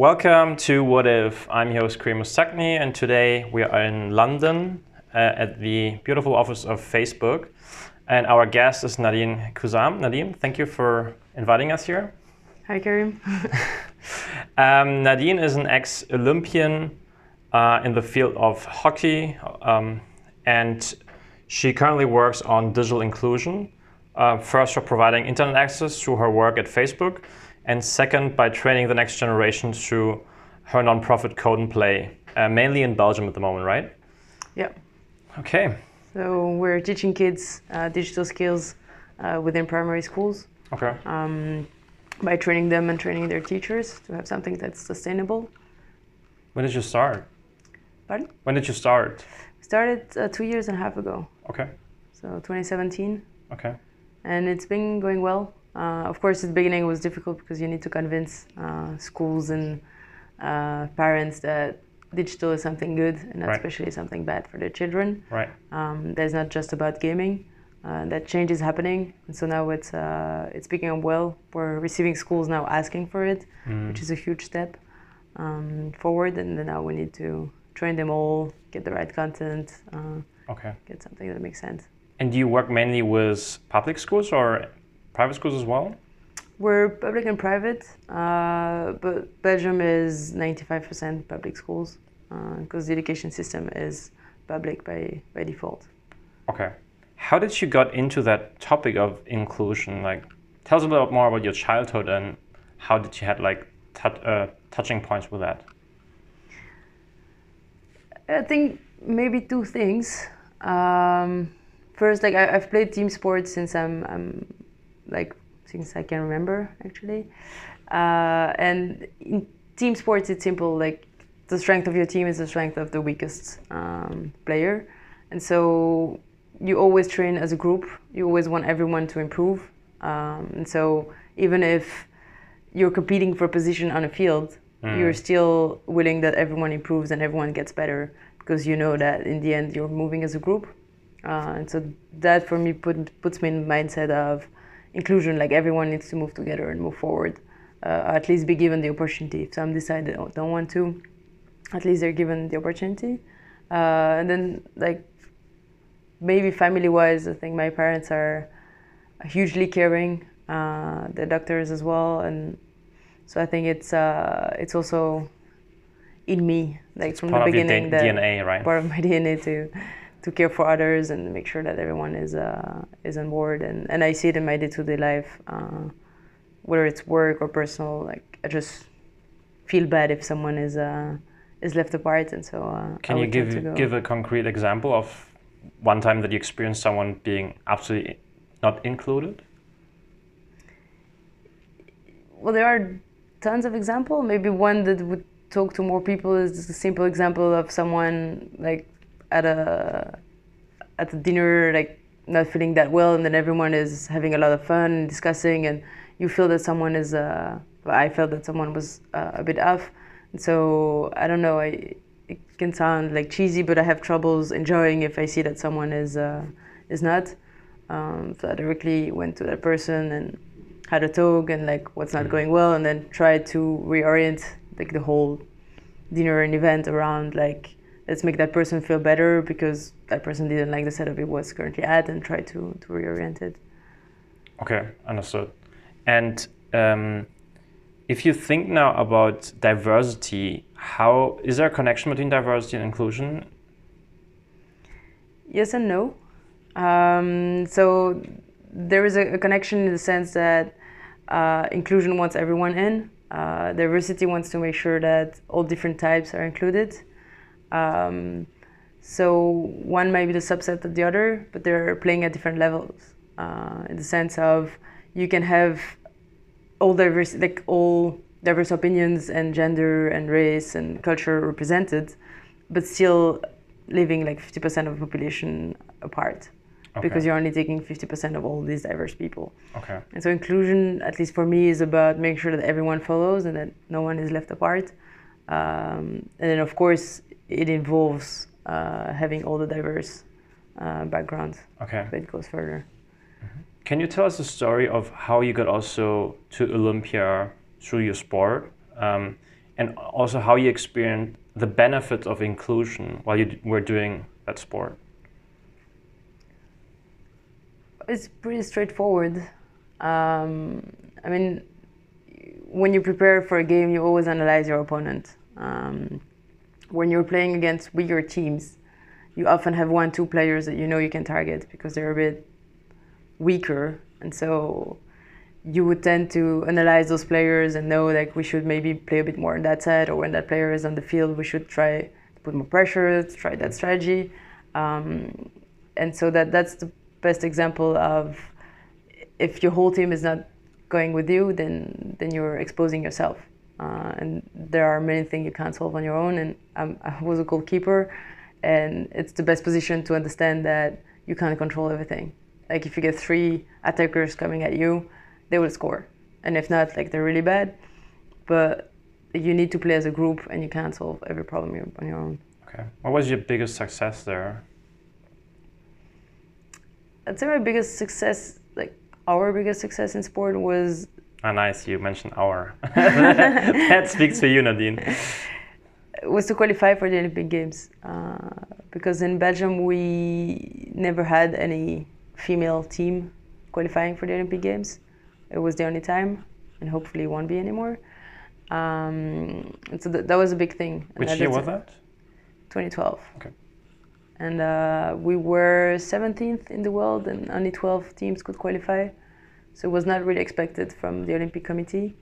Welcome to What If. I'm your host, Karim Sakni, and today we are in London uh, at the beautiful office of Facebook. And our guest is Nadine Kuzam. Nadine, thank you for inviting us here. Hi, Karim. um, Nadine is an ex Olympian uh, in the field of hockey, um, and she currently works on digital inclusion. Uh, first, for providing internet access through her work at Facebook, and second, by training the next generation through her nonprofit Code and Play, uh, mainly in Belgium at the moment, right? Yeah. Okay. So we're teaching kids uh, digital skills uh, within primary schools. Okay. Um, by training them and training their teachers to have something that's sustainable. When did you start? Pardon? When did you start? Started uh, two years and a half ago. Okay. So 2017. Okay. And it's been going well. Uh, of course, at the beginning it was difficult because you need to convince uh, schools and uh, parents that digital is something good and not Right. especially something bad for their children. Right. Um, that's not just about gaming. Uh, that change is happening, and so now it's uh, it's picking up well. We're receiving schools now asking for it, which is a huge step um, forward. And then now we need to train them all, get the right content, uh, Okay. get something that makes sense. And do you work mainly with public schools or private schools as well? We're public and private, uh, but Belgium is 95% public schools because the education system is public by, by default. Okay. How did you got into that topic of inclusion? Like, tell us a little bit more about your childhood and how did you had like uh, touching points with that? I think maybe two things. Um, first, like I, I've played team sports since I'm, I'm like since I can remember actually, uh, and in team sports it's simple. Like the strength of your team is the strength of the weakest um, player, and so you always train as a group. You always want everyone to improve, um, and so even if you're competing for a position on a field, you're still willing that everyone improves and everyone gets better because you know that in the end you're moving as a group. Uh, and so that for me put, puts me in the mindset of inclusion, like everyone needs to move together and move forward, uh, at least be given the opportunity. If some decide they don't, want to, at least they're given the opportunity. Uh, and then like maybe family wise, I think my parents are hugely caring. Uh, the doctors as well, and so I think it's uh, it's also in me, like from the Part of your beginning, DNA, right? part of my DNA to to care for others and make sure that everyone is uh, is on board. And, and I see it in my day to day life, uh, whether it's work or personal. Like I just feel bad if someone is uh, is left apart, and so uh, Can you give give a concrete example of one time that you experienced someone being absolutely not included? well there are tons of examples. maybe one that would talk to more people is a simple example of someone like at a at a dinner like not feeling that well and then everyone is having a lot of fun and discussing and you feel that someone is uh i felt that someone was uh, a bit off. And so i don't know i it can sound like cheesy but i have troubles enjoying if i see that someone is uh, is not. Um, so i directly went to that person and had a talk and like what's not going well and then tried to reorient like the whole dinner and event around like let's make that person feel better because that person didn't like the setup it was currently at and try to, to reorient it Okay, understood. And um, if you think now about diversity, how is there a connection between diversity and inclusion? yes and no um, so there is a, a connection in the sense that uh, inclusion wants everyone in uh, diversity wants to make sure that all different types are included um, so one might be the subset of the other but they're playing at different levels uh, in the sense of you can have all diverse like all diverse opinions and gender and race and culture represented but still living like 50% of the population apart. Because you're only taking 50% of all these diverse people. Okay. and so inclusion at least for me is about making sure that everyone follows and that no one is left apart. Um, and then of course it involves uh, having all the diverse uh, backgrounds Okay. but it goes further Can you tell us the story of how you got also to Olympia through your sport? Um, and also how you experienced the benefits of inclusion while you d- were doing that sport. It's pretty straightforward. Um, I mean, when you prepare for a game, you always analyze your opponent. Um, when you're playing against weaker teams, you often have one, two players that you know you can target because they're a bit weaker, and so you would tend to analyze those players and know like we should maybe play a bit more on that side, or when that player is on the field, we should try to put more pressure, to try that strategy, um, and so that that's the best example of if your whole team is not going with you, then then you're exposing yourself. Uh, and there are many things you can't solve on your own. And I'm, I was a goalkeeper, and it's the best position to understand that you can't control everything. Like if you get three attackers coming at you, they will score, and if not, like they're really bad. But you need to play as a group, and you can't solve every problem on your own. Okay. What was your biggest success there? I'd say my biggest success, like our biggest success in sport, was Ah, nice. You mentioned our. that speaks for you, Nadine. was to qualify for the Olympic Games uh, because in Belgium we never had any female team qualifying for the Olympic Games. It was the only time, and hopefully it won't be anymore. Um, and so th- that was a big thing. Which year was that? 2012. Okay. And uh, we were 17th in the world, and only 12 teams could qualify. So it was not really expected from the Olympic Committee.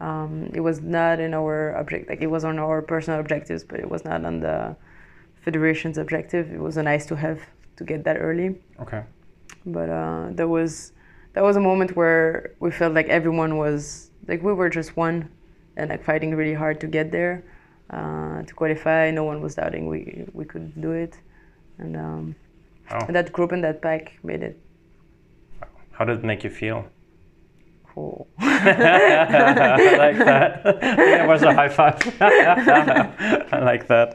Um, it was not in our object, like it was on our personal objectives, but it was not on the federation's objective. It was a nice to have to get that early. Okay. But uh, there was that was a moment where we felt like everyone was like we were just one, and like fighting really hard to get there, uh, to qualify. No one was doubting we we could do it, and, um, Oh. and that group and that pack made it How did it make you feel? cool. I like that. that was a high five. I like that.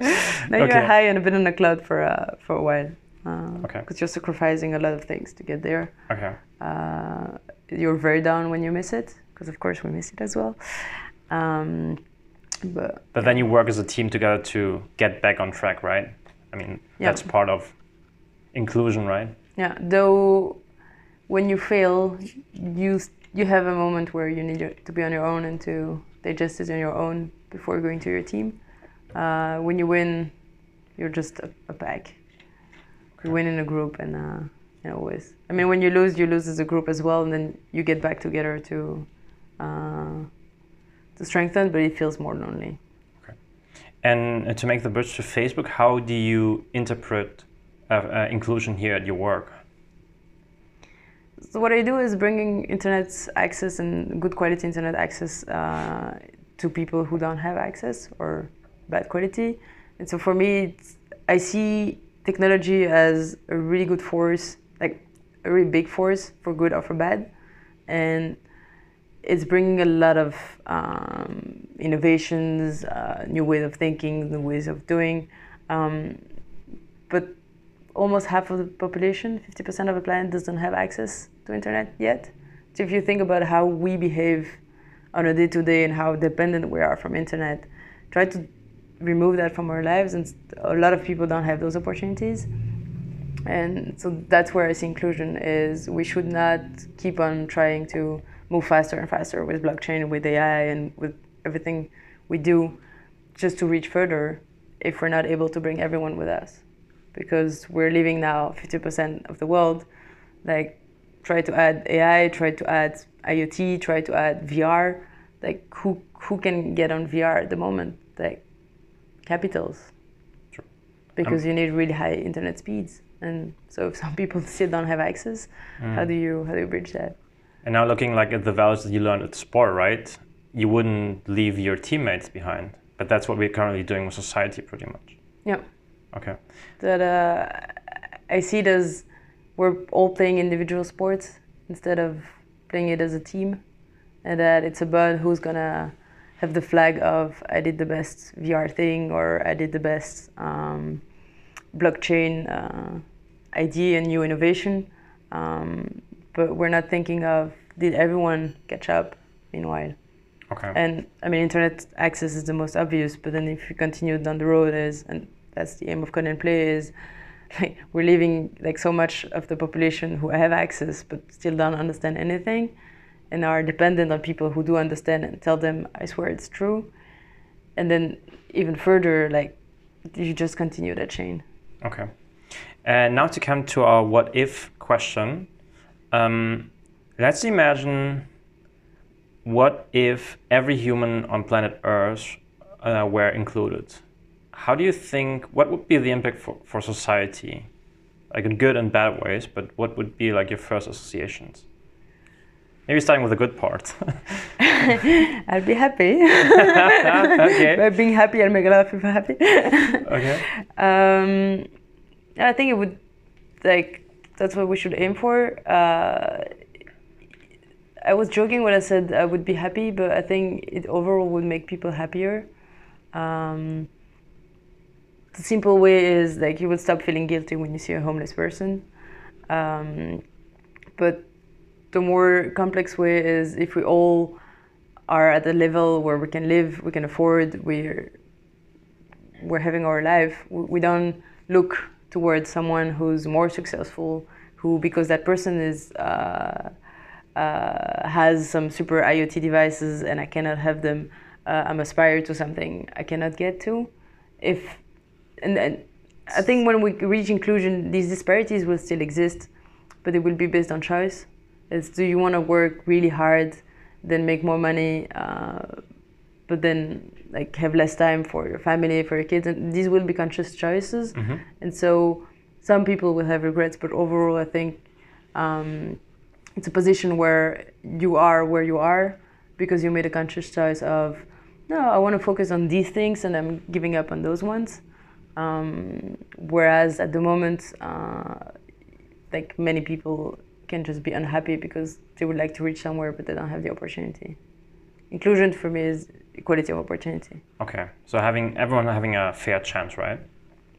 now you're high and a bit on the cloud for uh, for a while. Because Okay. Because you're sacrificing a lot of things to get there. Okay. Uh, you're very down when you miss it, because of course we miss it as well. Um, but But then you work as a team together to get back on track, right? I mean, Yeah. that's part of inclusion, right? Yeah, though when you fail, you you have a moment where you need to be on your own and to digest it on your own before going to your team. Uh, when you win, you're just a, a pack. You win in a group, and uh, always. I mean, when you lose, you lose as a group as well, and then you get back together to uh, to strengthen. But it feels more lonely. Okay. And uh, to make the bridge to Facebook, how do you interpret uh, uh, inclusion here at your work? So what I do is bringing internet access and good quality internet access uh, to people who don't have access or bad quality. And so for me, I see technology as a really good force, like a really big force for good or for bad, and it's bringing a lot of um, innovations, uh, new ways of thinking, new ways of doing. Um, but almost half of the population, 50% of the planet, doesn't have access to internet yet. So if you think about how we behave on a day-to-day and how dependent we are from internet, try to remove that from our lives, and a lot of people don't have those opportunities. And so that's where I see inclusion is we should not keep on trying to move faster and faster with blockchain, with AI, and with everything we do just to reach further if we're not able to bring everyone with us. Because we're living now 50% of the world, like try to add AI, try to add IoT, try to add VR. Like who who can get on VR at the moment? Like capitals. Sure. Because you need really high internet speeds. And so if some people still don't have access, how do you how do you bridge that? And now looking like at the values that you learned at sport, right? You wouldn't leave your teammates behind, but that's what we're currently doing with society, pretty much. Yeah. Okay. That uh, I see it as we're all playing individual sports instead of playing it as a team, and that it's about who's gonna have the flag of I did the best VR thing or I did the best um, blockchain uh, idea and new innovation. Um, but we're not thinking of did everyone catch up meanwhile. Okay. And I mean, internet access is the most obvious, but then if you continue down the road, is and that's the aim of Code and Play is we're leaving like so much of the population who have access but still don't understand anything, and are dependent on people who do understand and tell them, I swear it's true, and then even further, like you just continue that chain. Okay. And now to come to our what if question. Um, let's imagine what if every human on planet Earth uh, were included? How do you think, what would be the impact for, for society? Like in good and bad ways, but what would be like your first associations? Maybe starting with the good part. I'll be happy. okay. By being happy, I'll make a lot of people happy. Okay. Um, I think it would, like, that's what we should aim for. Uh, I was joking when I said I would be happy, but I think it overall would make people happier. Um, the simple way is like you will stop feeling guilty when you see a homeless person. Um, but the more complex way is if we all are at a level where we can live, we can afford, we're we're having our life. We don't look towards someone who's more successful, who because that person is uh, uh, has some super IoT devices and I cannot have them. Uh, I'm aspired to something I cannot get to. If and, and I think when we reach inclusion, these disparities will still exist, but it will be based on choice. It's do you want to work really hard, then make more money, uh, but then like have less time for your family, for your kids, and these will be conscious choices. Mhm. And so some people will have regrets, but overall, I think um, it's a position where you are where you are because you made a conscious choice of no, I want to focus on these things, and I'm giving up on those ones. Um, whereas at the moment, uh, like many people can just be unhappy because they would like to reach somewhere, but they don't have the opportunity. Inclusion for me is equality of opportunity. Okay. So having everyone having a fair chance, right?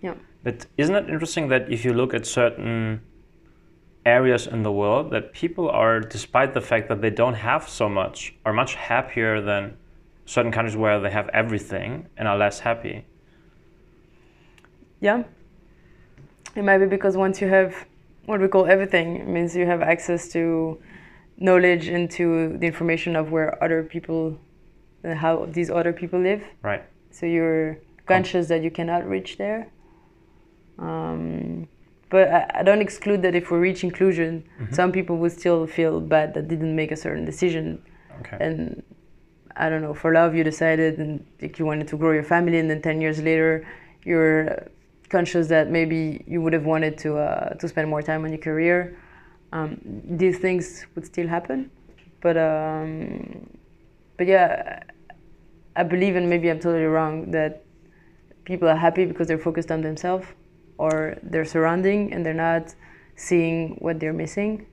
Yeah. But isn't it interesting that if you look at certain areas in the world, that people are, despite the fact that they don't have so much, are much happier than certain countries where they have everything and are less happy? Yeah. It might be because once you have what we call everything, it means you have access to knowledge and to the information of where other people, uh, how these other people live. Right. So you're conscious that you cannot reach there. Um, but I, I don't exclude that if we reach inclusion, some people will still feel bad that didn't make a certain decision Okay. and I don't know, for love you decided and like you wanted to grow your family, and then ten years later, you're conscious that maybe you would have wanted to uh, to spend more time on your career. Um, these things would still happen, but um, but yeah, I believe, and maybe I'm totally wrong, that people are happy because they're focused on themselves or their surrounding, and they're not seeing what they're missing.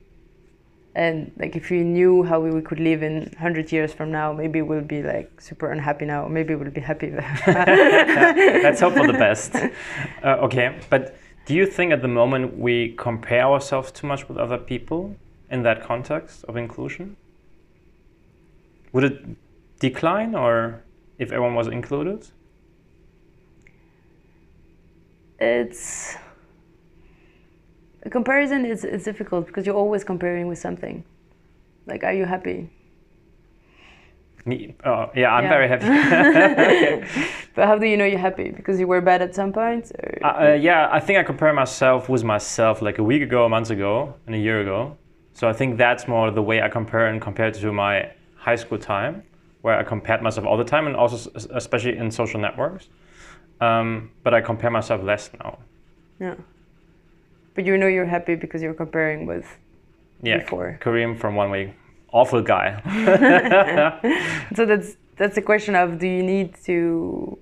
And like if we knew how we could live in 100 years from now, maybe we'll be like super unhappy now. Maybe we'll be happy. Let's hope for the best. Uh, okay, but do you think at the moment we compare ourselves too much with other people in that context of inclusion? Would it decline or if everyone was included? it's a comparison is, is difficult because you're always comparing with something. Like, are you happy? Me, uh, yeah, I'm Yeah. very happy. okay. But how do you know you're happy? Because you were bad at some point? Or Uh, uh, yeah, I think I compare myself with myself like a week ago, a month ago, and a year ago. So I think that's more the way I compare and compared to my high school time, where I compared myself all the time, and also especially in social networks. Um, but I compare myself less now. yeah. But you know you're happy because you're comparing with. Yeah, Before. Karim from one week, awful guy. So that's that's the question of do you need to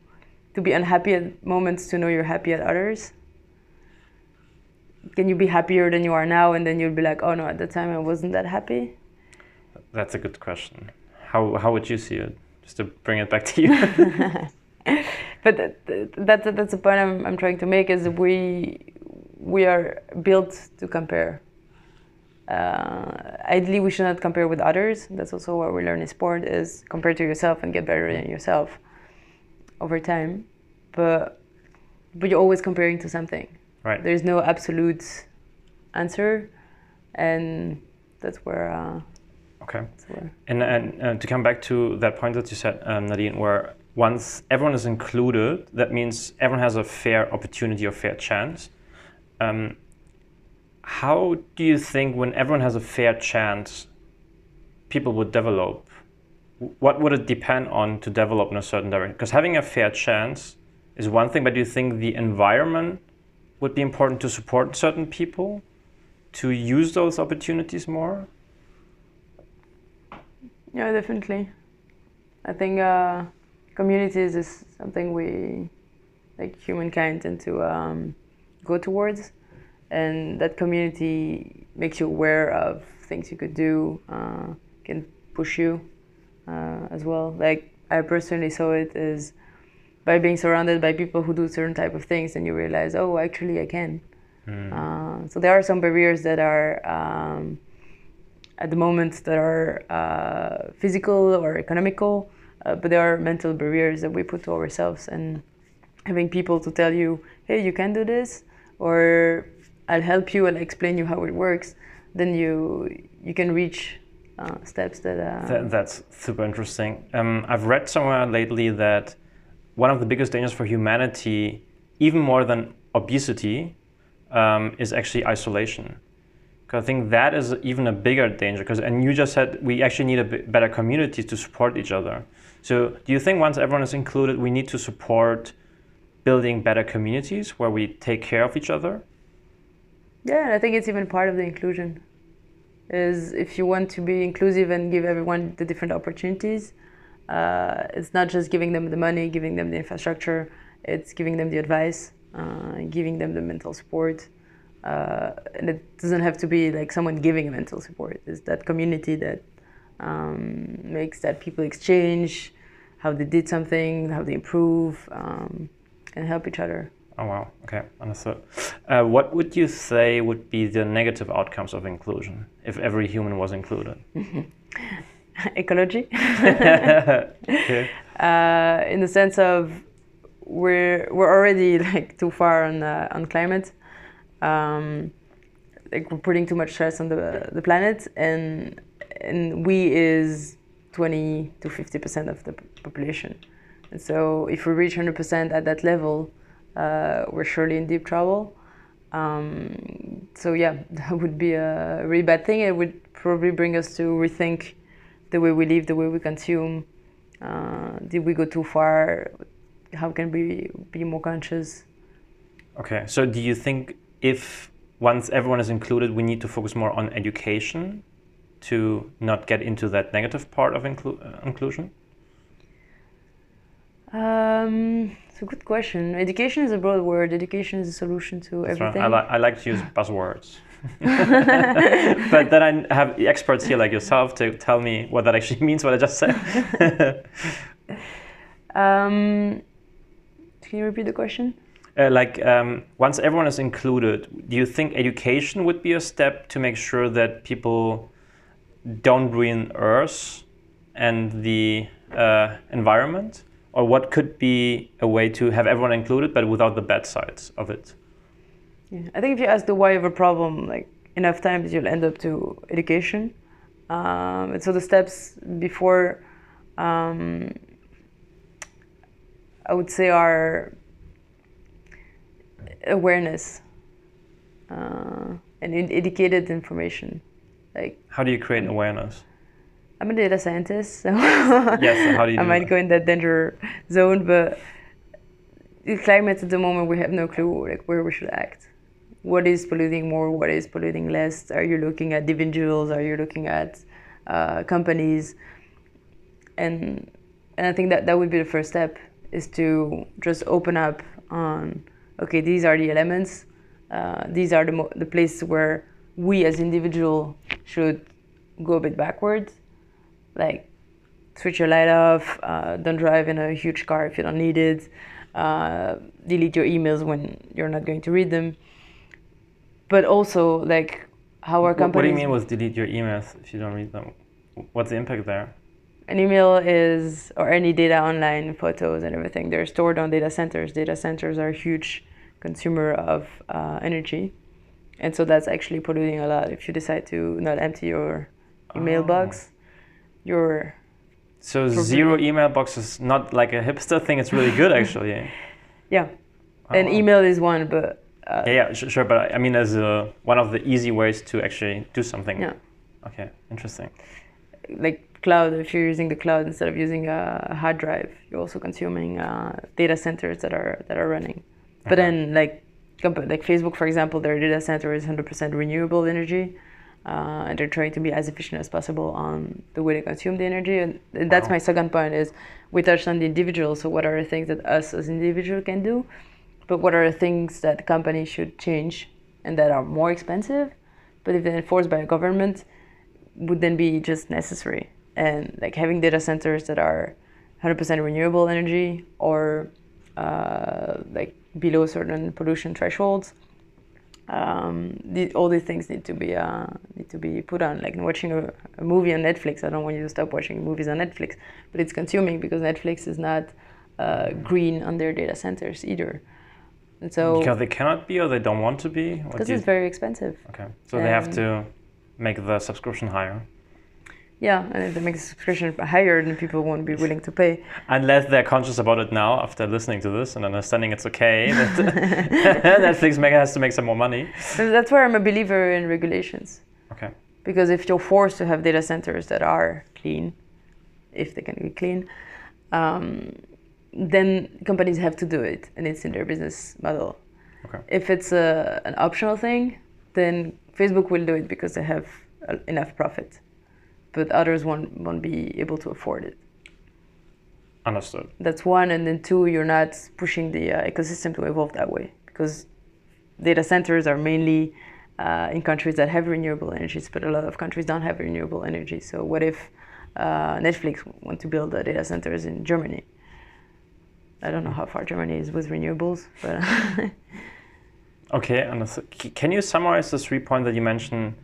to be unhappy at moments to know you're happy at others? Can you be happier than you are now, and then you'll be like, oh no, at the time I wasn't that happy. that's a good question. How how would you see it? Just to bring it back to you. but that, that, that's the point I'm, I'm trying to make is we we are built to compare uh, ideally we should not compare with others that's also what we learn in sport is compare to yourself and get better than yourself over time but but you're always comparing to something Right. there's no absolute answer and that's where uh, Okay. that's where And, and uh, to come back to that point that you said, um, Nadine, where once everyone is included, that means everyone has a fair opportunity or fair chance. Um, how do you think when everyone has a fair chance, people would develop? What would it depend on to develop in a certain direction? Because having a fair chance is one thing, but do you think the environment would be important to support certain people to use those opportunities more? Yeah, definitely. I think uh, communities is something we, like humankind, tend to um, go towards, and that community makes you aware of things you could do, uh, can push you uh, as well. Like I personally saw it as by being surrounded by people who do certain type of things, and you realize, oh, actually, I can. Uh, so there are some barriers that are. Um, at the moment that are uh, physical or economical, uh, but there are mental barriers that we put to ourselves. And having people to tell you, hey, you can do this, or I'll help you and explain you how it works, then you you can reach uh, steps that. Uh, That, that's super interesting. Um, I've read somewhere lately that one of the biggest dangers for humanity, even more than obesity, um, is actually isolation. Because I think that is even a bigger danger. Because and you just said we actually need a better community to support each other. So do you think once everyone is included, we need to support building better communities where we take care of each other? Yeah, and I think it's even part of the inclusion. Is if you want to be inclusive and give everyone the different opportunities, uh, it's not just giving them the money, giving them the infrastructure. It's giving them the advice, uh, giving them the mental support, uh, and it doesn't have to be like someone giving mental support. It's that community that um, makes that people exchange how they did something, how they improve, um, and help each other. Oh wow. Okay, understood. Uh, what would you say would be the negative outcomes of inclusion if every human was included? Ecology. okay. uh, in the sense of we're we're already like too far on uh, on climate. Um, like we're putting too much stress on the the planet, and and we is twenty to fifty percent of the population. And so if we reach hundred percent at that level, uh, we're surely in deep trouble. Um, so yeah, that would be a really bad thing. It would probably bring us to rethink the way we live, the way we consume. Uh, did we go too far? How can we be more conscious? Okay. So do you think if once everyone is included, we need to focus more on education to not get into that negative part of inclu- uh, inclusion? Um, it's a good question. Education is a broad word. Education is a solution to That's right. everything. I, li- I like to use buzzwords. but then I have experts here like yourself to tell me what that actually means, what I just said. um, can you repeat the question? Uh, like um, once everyone is included, do you think education would be a step to make sure that people don't ruin Earth and the uh, environment, or what could be a way to have everyone included but without the bad sides of it? Yeah. I think if you ask the why of a problem like enough times, you'll end up to education. Um, and so the steps before, um, I would say, are awareness uh, and educated information. Like How do you create awareness? I'm a data scientist, so Yes, how do you I do might that? go in that danger zone, but the climate at the moment we have no clue like where we should act. What is polluting more? What is polluting less? Are you looking at individuals? Are you looking at uh, companies? And and I think that that would be the first step is to just open up on okay these are the elements, uh, these are the mo- the places where we as individual should go a bit backwards, like switch your light off, uh, don't drive in a huge car if you don't need it, uh, delete your emails when you're not going to read them. But also, like, how our What, what do you mean with delete your emails if you don't read them? What's the impact there? an email is or any data online photos and everything they're stored on data centers data centers are a huge consumer of uh, energy and so that's actually polluting a lot if you decide to not empty your email Oh. box your So For zero email box is not like a hipster thing. It's really good actually. yeah and Oh. email is one but uh, Yeah, yeah, sure. But I- I mean, as a, one of the easy ways to actually do something. Yeah. Okay, interesting. like cloud if you're using the cloud instead of using a hard drive you're also consuming uh, data centers that are that are running but Okay. then like like facebook for example their data center is 100% renewable energy uh, and they're trying to be as efficient as possible on the way they consume the energy and, that's Wow. my second point is we touched on the individual so what are the things that us as individual can do but what are the things that companies should change and that are more expensive but if they're enforced by a government would then be just necessary. And like having data centers that are 100% renewable energy or uh, like below certain pollution thresholds, um, the, all these things need to be uh, need to be put on. Like watching a, a movie on Netflix, I don't want you to stop watching movies on Netflix, but it's consuming because Netflix is not uh, green on their data centers either. And so because they cannot be or they don't want to be. Because it's very expensive. okay, so they have um, to make the subscription higher, Yeah, and if they make the subscription higher, then people won't be willing to pay. unless they're conscious about it now after listening to this and understanding it's okay that Netflix mega has to make some more money. So that's where I'm a believer in regulations. Okay. Because if you're forced to have data centers that are clean, if they can be clean, um, then companies have to do it, and it's in their business model. Okay. If it's a, an optional thing, then Facebook will do it because they have uh, enough profit, but others won't won't be able to afford it. Understood. That's one, and then two, you're not pushing the uh, ecosystem to evolve that way because data centers are mainly uh, in countries that have renewable energies, but a lot of countries don't have renewable energy. So what if uh, Netflix want to build data centers in Germany? I don't know how far Germany is with renewables, but Okay, understood. Can you summarize the three points that you mentioned?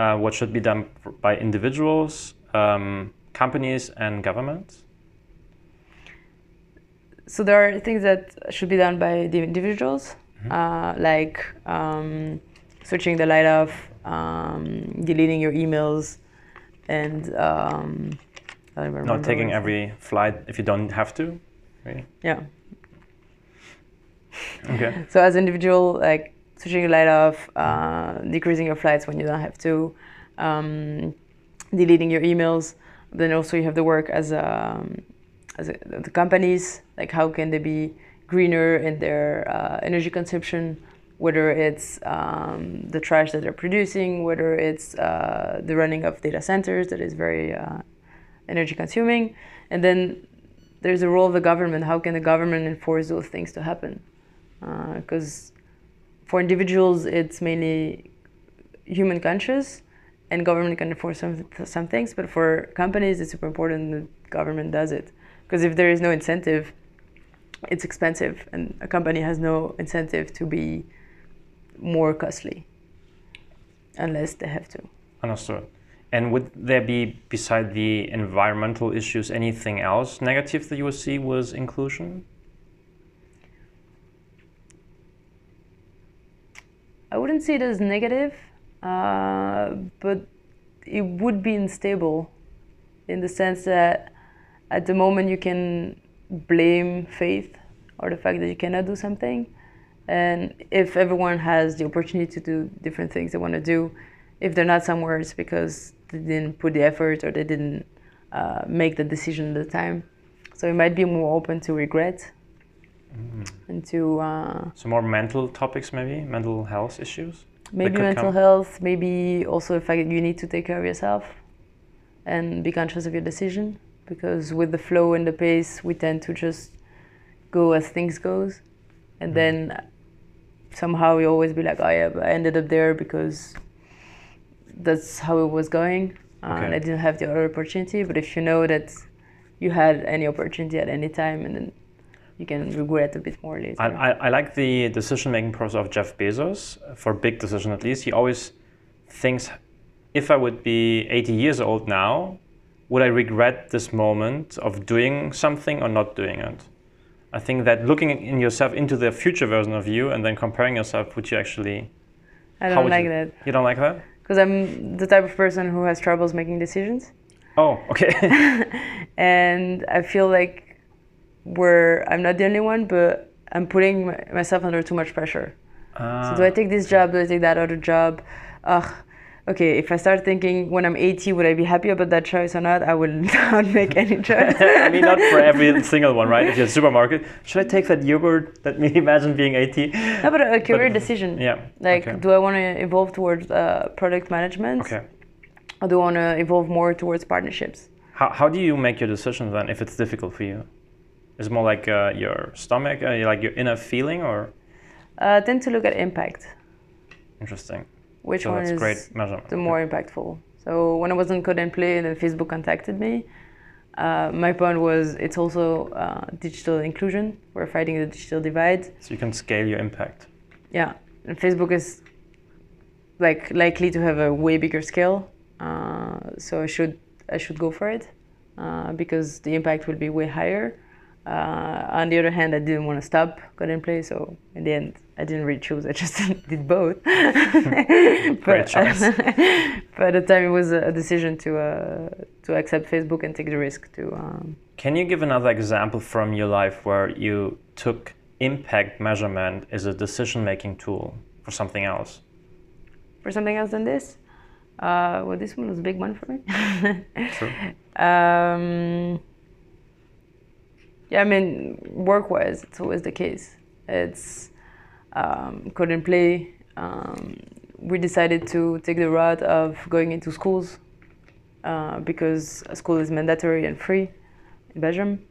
Uh, what should be done by individuals, um, companies, and governments? so there are things that should be done by the individuals, uh, like um, switching the light off, um, deleting your emails, and um, I don't Not taking every flight if you don't have to. Right? Yeah. Okay. So as individual, like switching a light off, uh, decreasing your flights when you don't have to, um, deleting your emails. Then also you have the work as a, as a, the companies, like how can they be greener in their uh, energy consumption, whether it's um, the trash that they're producing, whether it's uh, the running of data centers that is very uh, energy consuming, and then there's a role of the government. How can the government enforce those things to happen? Because for individuals, it's mainly human conscious, and government can enforce some some things. But for companies, it's super important that government does it. Because if there is no incentive, it's expensive, and a company has no incentive to be more costly unless they have to. Understood. And would there be, beside the environmental issues, anything else negative that you would see with inclusion? I wouldn't see it as negative, uh, but it would be unstable in the sense that at the moment you can blame faith or the fact that you cannot do something. And if everyone has the opportunity to do different things they want to do, if they're not somewhere, it's because they didn't put the effort or they didn't uh, make the decision at the time. So it might be more open to regret and to uh, So more mental topics, maybe mental health issues. maybe mental come- health, maybe also the fact that you need to take care of yourself and be conscious of your decision. Because with the flow and the pace, we tend to just go as things goes, and then somehow we always be like, oh yeah, but I ended up there because that's how it was going, uh, and I didn't have the other opportunity. But if you know that you had any opportunity at any time, and then you can regret a bit more later. I, I, I like the decision making process of Jeff Bezos for big decision at least. He always thinks, if I would be 80 years old now, would I regret this moment of doing something or not doing it? I think that looking in yourself into the future version of you and then comparing yourself, would you actually? I don't like you- that You don't like that? because I'm the type of person who has troubles making decisions. Oh, okay. and I feel like we're I'm not the only one, but I'm putting myself under too much pressure. Ah, So do I take this job? Do I take that other job? Ugh. Okay, if I start thinking when I'm 80, would I be happy about that choice or not? I will not make any choice. I mean, not for every single one, right? If you're a supermarket, should I take that yogurt? Let me imagine being 80. no, but a career But- decision. Yeah. Like, okay. do I want to evolve towards uh, product management, okay. or do I want to evolve more towards partnerships? How, how do you make your decisions then if it's difficult for you? Is it more like uh, your stomach, uh, like your inner feeling, or Uh, tend to look at impact. interesting? Which so one that's is great measurement. the more impactful? So when I was on Code and Play and then Facebook contacted me, uh, my point was it's also uh, digital inclusion. We're fighting the digital divide. So you can scale your impact. Yeah, and Facebook is like likely to have a way bigger scale. Uh, so I should I should go for it uh, because the impact will be way higher. Uh, on the other hand, I didn't want to stop Code and Play, so in the end, I didn't really choose. I just did both. Great choice. but at the time, it was a decision to uh, to accept Facebook and take the risk to. Um, Can you give another example from your life where you took impact measurement as a decision-making tool for something else? for something else than this. Uh, well, this one was a big one for me. True. Um, yeah, I mean, work-wise, it's always the case. It's um, and play. Um, we decided to take the route of going into schools uh, because school is mandatory and free in Belgium,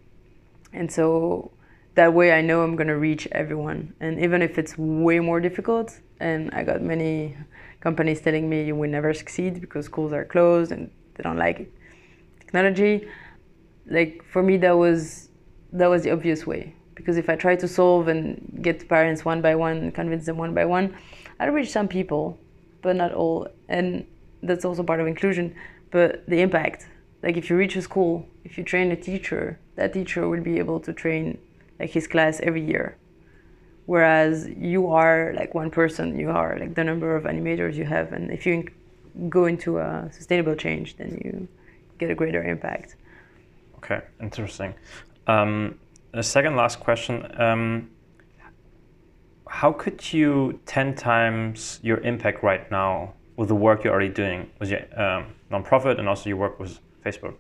and so that way I know I'm gonna reach everyone. And even if it's way more difficult, and I got many companies telling me you will never succeed because schools are closed and they don't like technology. Like for me, that was that was the obvious way because if I try to solve and get parents one by one, convince them one by one, I'll reach some people, but not all. And that's also part of inclusion. But the impact, like if you reach a school, if you train a teacher, that teacher will be able to train like his class every year. Whereas you are like one person, you are like the number of animators you have, and if you go into a sustainable change, then you get a greater impact. Okay, interesting. Um, a second last question. Um, how could you 10 times your impact right now with the work you're already doing with your um, nonprofit and also your work with Facebook?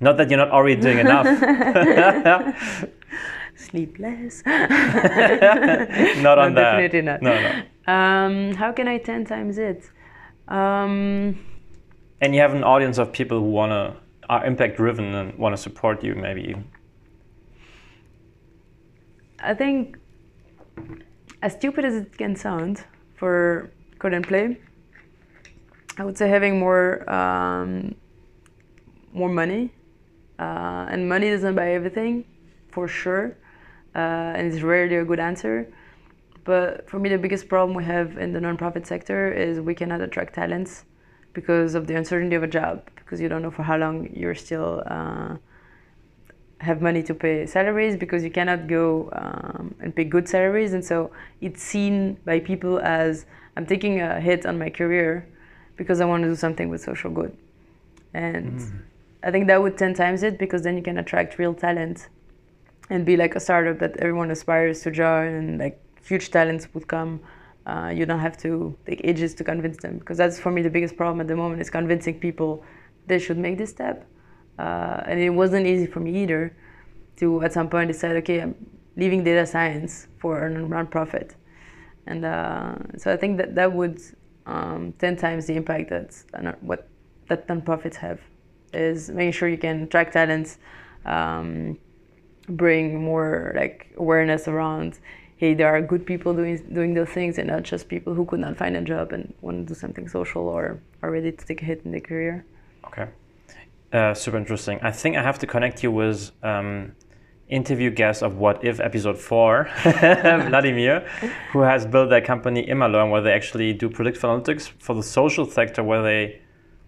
Not that you're not already doing enough. Sleep less. not on No, that. definitely not. No, no. Um, how can I 10 times it? Um, And you have an audience of people who wanna are impact driven and want to support you, maybe. I think, as stupid as it can sound for code and play, I would say having more um, more money, uh, and money doesn't buy everything, for sure, uh, and it's rarely a good answer. But for me, the biggest problem we have in the nonprofit sector is we cannot attract talents because of the uncertainty of a job, because you don't know for how long you're still. Uh, have money to pay salaries because you cannot go um, and pay good salaries and so it's seen by people as i'm taking a hit on my career because i want to do something with social good and i think that would 10 times it because then you can attract real talent and be like a startup that everyone aspires to join and like huge talents would come uh, you don't have to take ages to convince them because that's for me the biggest problem at the moment is convincing people they should make this step. Uh, and it wasn't easy for me either to at some point decide okay i'm leaving data science for a non-profit. And uh, so i think that that would um, 10 times the impact that what that non-profits have is making sure you can attract talents um, bring more like awareness around hey there are good people doing doing those things and not just people who could not find a job and want to do something social or are ready to take a hit in their career Okay. Uh, super interesting. I think I have to connect you with um, interview guest of What If episode four, Vladimir, who has built that company Imalearn, where they actually do predictive analytics for the social sector, where they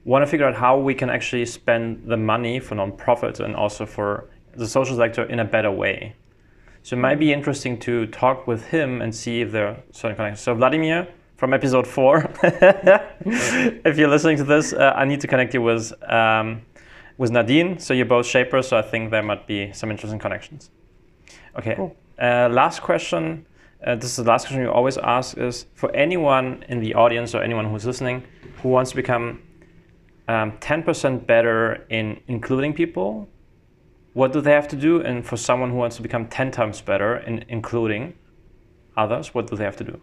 want to figure out how we can actually spend the money for nonprofits and also for the social sector in a better way. So it might be interesting to talk with him and see if there are certain connections. So Vladimir from episode four, if you're listening to this, uh, I need to connect you with um, with Nadine. So you're both shapers, so I think there might be some interesting connections. Okay. Cool. Uh, last question. Uh, this is the last question we always ask: is for anyone in the audience or anyone who's listening who wants to become um, 10% better in including people what do they have to do? And for someone who wants to become 10 times better in including others, what do they have to do?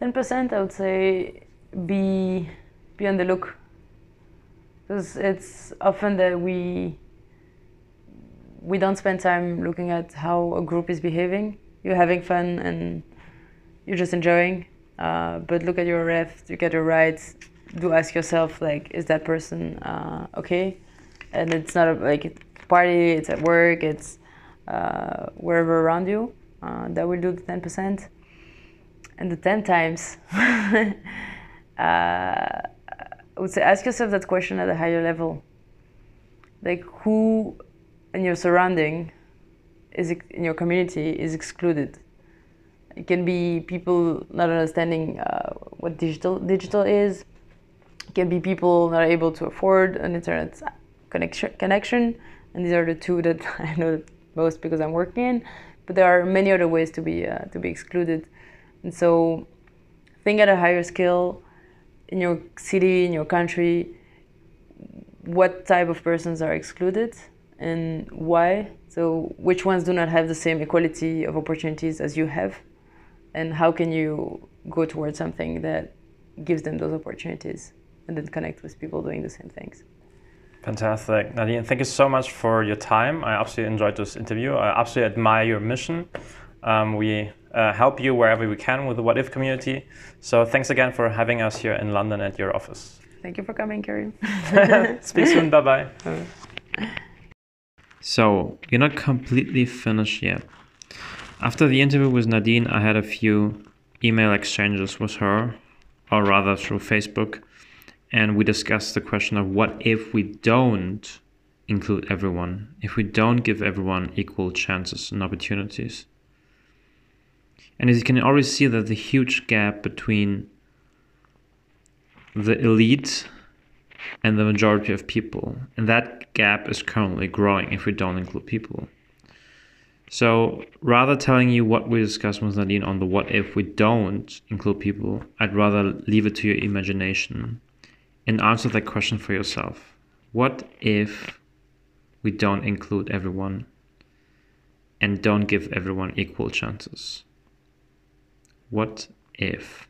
10% I would say be be on the look because it's often that we we don't spend time looking at how a group is behaving you're having fun and you're just enjoying uh, but look at your ref look at your rights do ask yourself like is that person uh, okay and it's not a, like it's party, it's at work, it's uh, wherever around you. Uh, that will do the 10%. And the 10 times, uh, I would say ask yourself that question at a higher level. Like who in your surrounding is in your community is excluded. It can be people not understanding uh, what digital digital is. It can be people not able to afford an internet connection, connection, and these are the two that I know most because I'm working in. But there are many other ways to be uh, to be excluded, and so think at a higher scale in your city, in your country, what type of persons are excluded and why. So which ones do not have the same equality of opportunities as you have, and how can you go towards something that gives them those opportunities and then connect with people doing the same things. Fantastic. Nadine, thank you so much for your time. I absolutely enjoyed this interview. I absolutely admire your mission. Um, we uh, help you wherever we can with the What If community. So thanks again for having us here in London at your office. Thank you for coming, Karim. Speak soon. Bye bye. So, you're not completely finished yet. After the interview with Nadine, I had a few email exchanges with her, or rather through Facebook and we discussed the question of what if we don't include everyone, if we don't give everyone equal chances and opportunities. And as you can already see that the huge gap between the elite and the majority of people, and that gap is currently growing if we don't include people. So rather telling you what we discussed with Nadine on the what if we don't include people, I'd rather leave it to your imagination and answer that question for yourself. What if we don't include everyone and don't give everyone equal chances? What if?